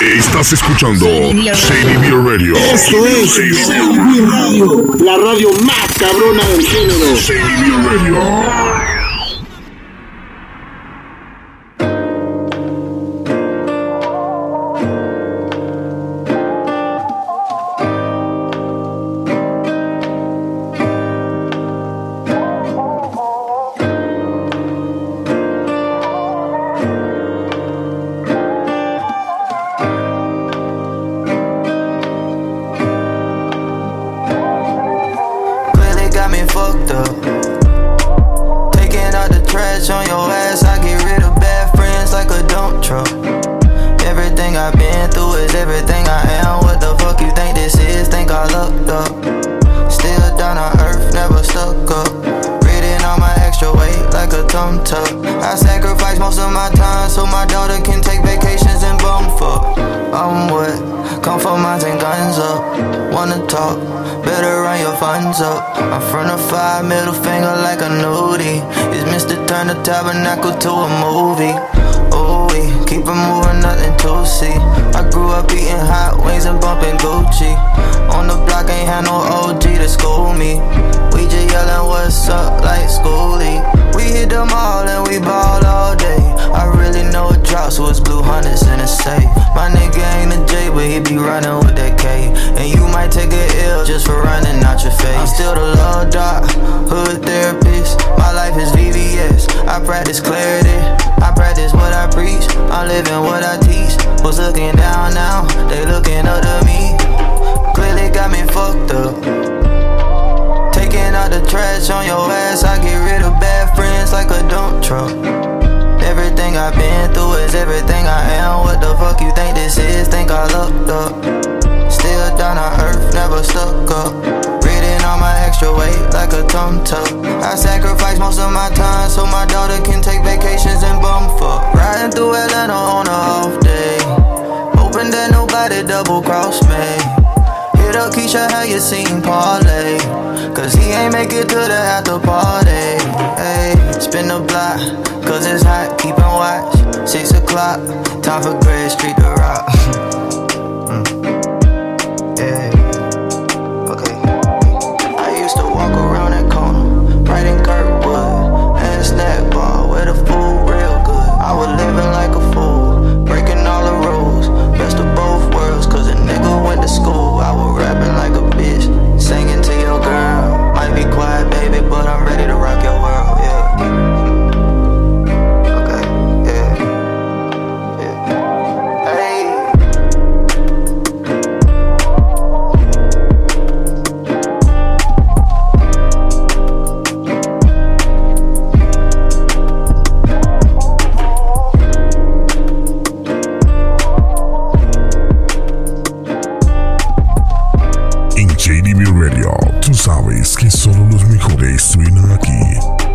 Estás escuchando Shady Beer Radio. Esto es Shady Beer Radio, la radio más cabrona del género. Shady Beer Radio. everything I've been through is everything I am. What the fuck you think this is? Think I looked up. Still down on earth, never stuck up. Reading all my extra weight like a thumb tuck. I sacrifice most of my time so my daughter can take vacations and bum fuck. I'm what? Come for mines and guns up. Wanna talk? Better run your funds up. I'm front of five, middle finger like a nudie. It's Mr. Turn the tabernacle to a movie. we ball all day. I really know it drops, so it's blue hundreds in a safe. My nigga ain't a J, but he be running with that K. And you might take a L just for running out your face. I'm still the love doc, hood therapist. My life is VVS. I practice clarity. I practice what I preach. I'm living what I teach. What's looking down now? They looking up to me. Clearly got me fucked up. Taking out the trash on your ass, I get rid of bad like a dump truck. Everything I've been through is everything I am. What the fuck you think this is? Think I looked up. Still down on earth, never stuck up. Reading all my extra weight like a tum tuck. I sacrifice most of my time so my daughter can take vacations and bum fuck. Riding through Atlanta on a off day. Hoping that nobody double cross me. Hit up Keisha, how you seen Parlay? Cause he ain't make it to the after party. Hey spin the block, cause it's hot, keepin' watch. Six o'clock, time for Gray Street to rock. es que solo los mejores suenan aquí.